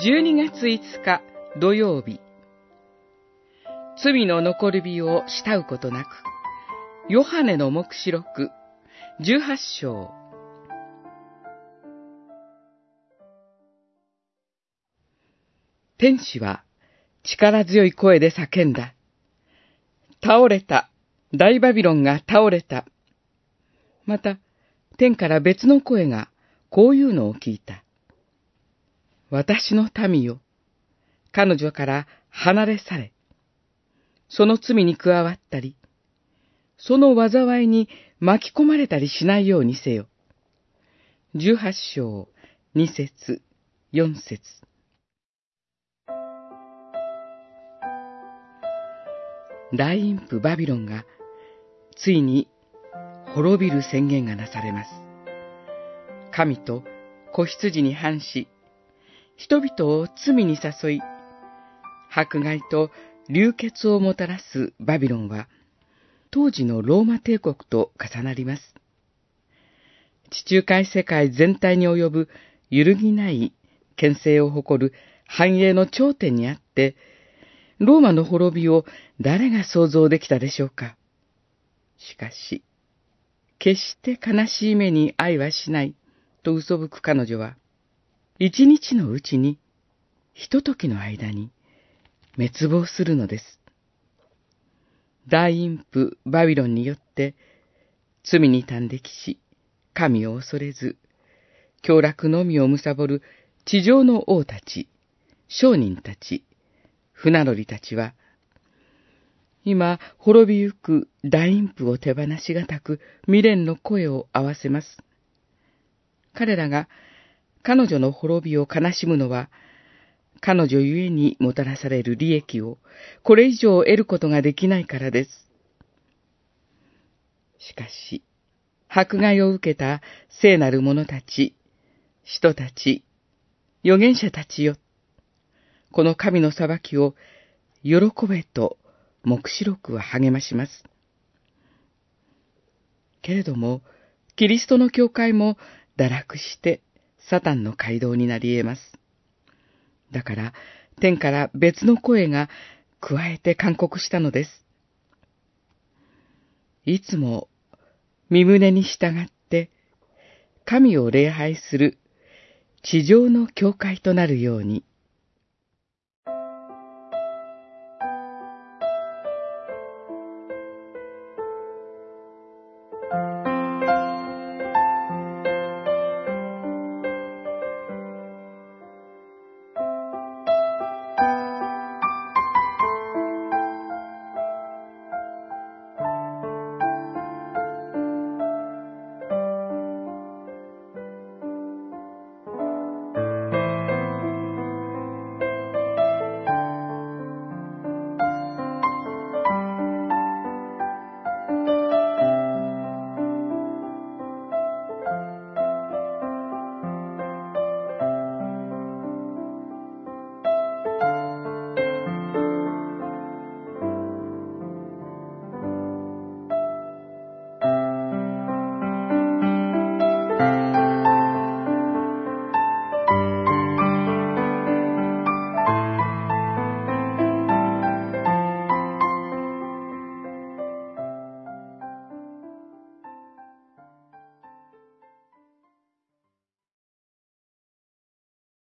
12月5日土曜日罪の残る日を慕うことなくヨハネの目視録18章天使は力強い声で叫んだ。倒れた。大バビロンが倒れた。また、天から別の声がこういうのを聞いた。私の民よ。彼女から離れ去れ。その罪に加わったり、その災いに巻き込まれたりしないようにせよ。十八章、二節、四節。大陰譜バビロンが、ついに滅びる宣言がなされます。神と子羊に反し、人々を罪に誘い、迫害と流血をもたらすバビロンは、当時のローマ帝国と重なります。地中海世界全体に及ぶ揺るぎない牽制を誇る繁栄の頂点にあって、ローマの滅びを誰が想像できたでしょうか。しかし、決して悲しい目に愛はしないと嘘吹く彼女は、一日のうちに、ひとときの間に滅亡するのです。大陰譜バビロンによって罪に端的し、神を恐れず、凶楽のみを貪る地上の王たち、商人たち、船乗りたちは、今、滅びゆく大陰譜を手放しがたく未練の声を合わせます。彼らが彼女の滅びを悲しむのは、彼女ゆえにもたらされる利益をこれ以上得ることができないからです。しかし、迫害を受けた聖なる者たち、人たち、預言者たちよ。この神の裁きを喜べと目視録は励まします。けれども、キリストの教会も堕落してサタンの街道になり得ます。だから、天から別の声が加えて勧告したのです。いつも身胸に従って神を礼拝する地上の教会となるように。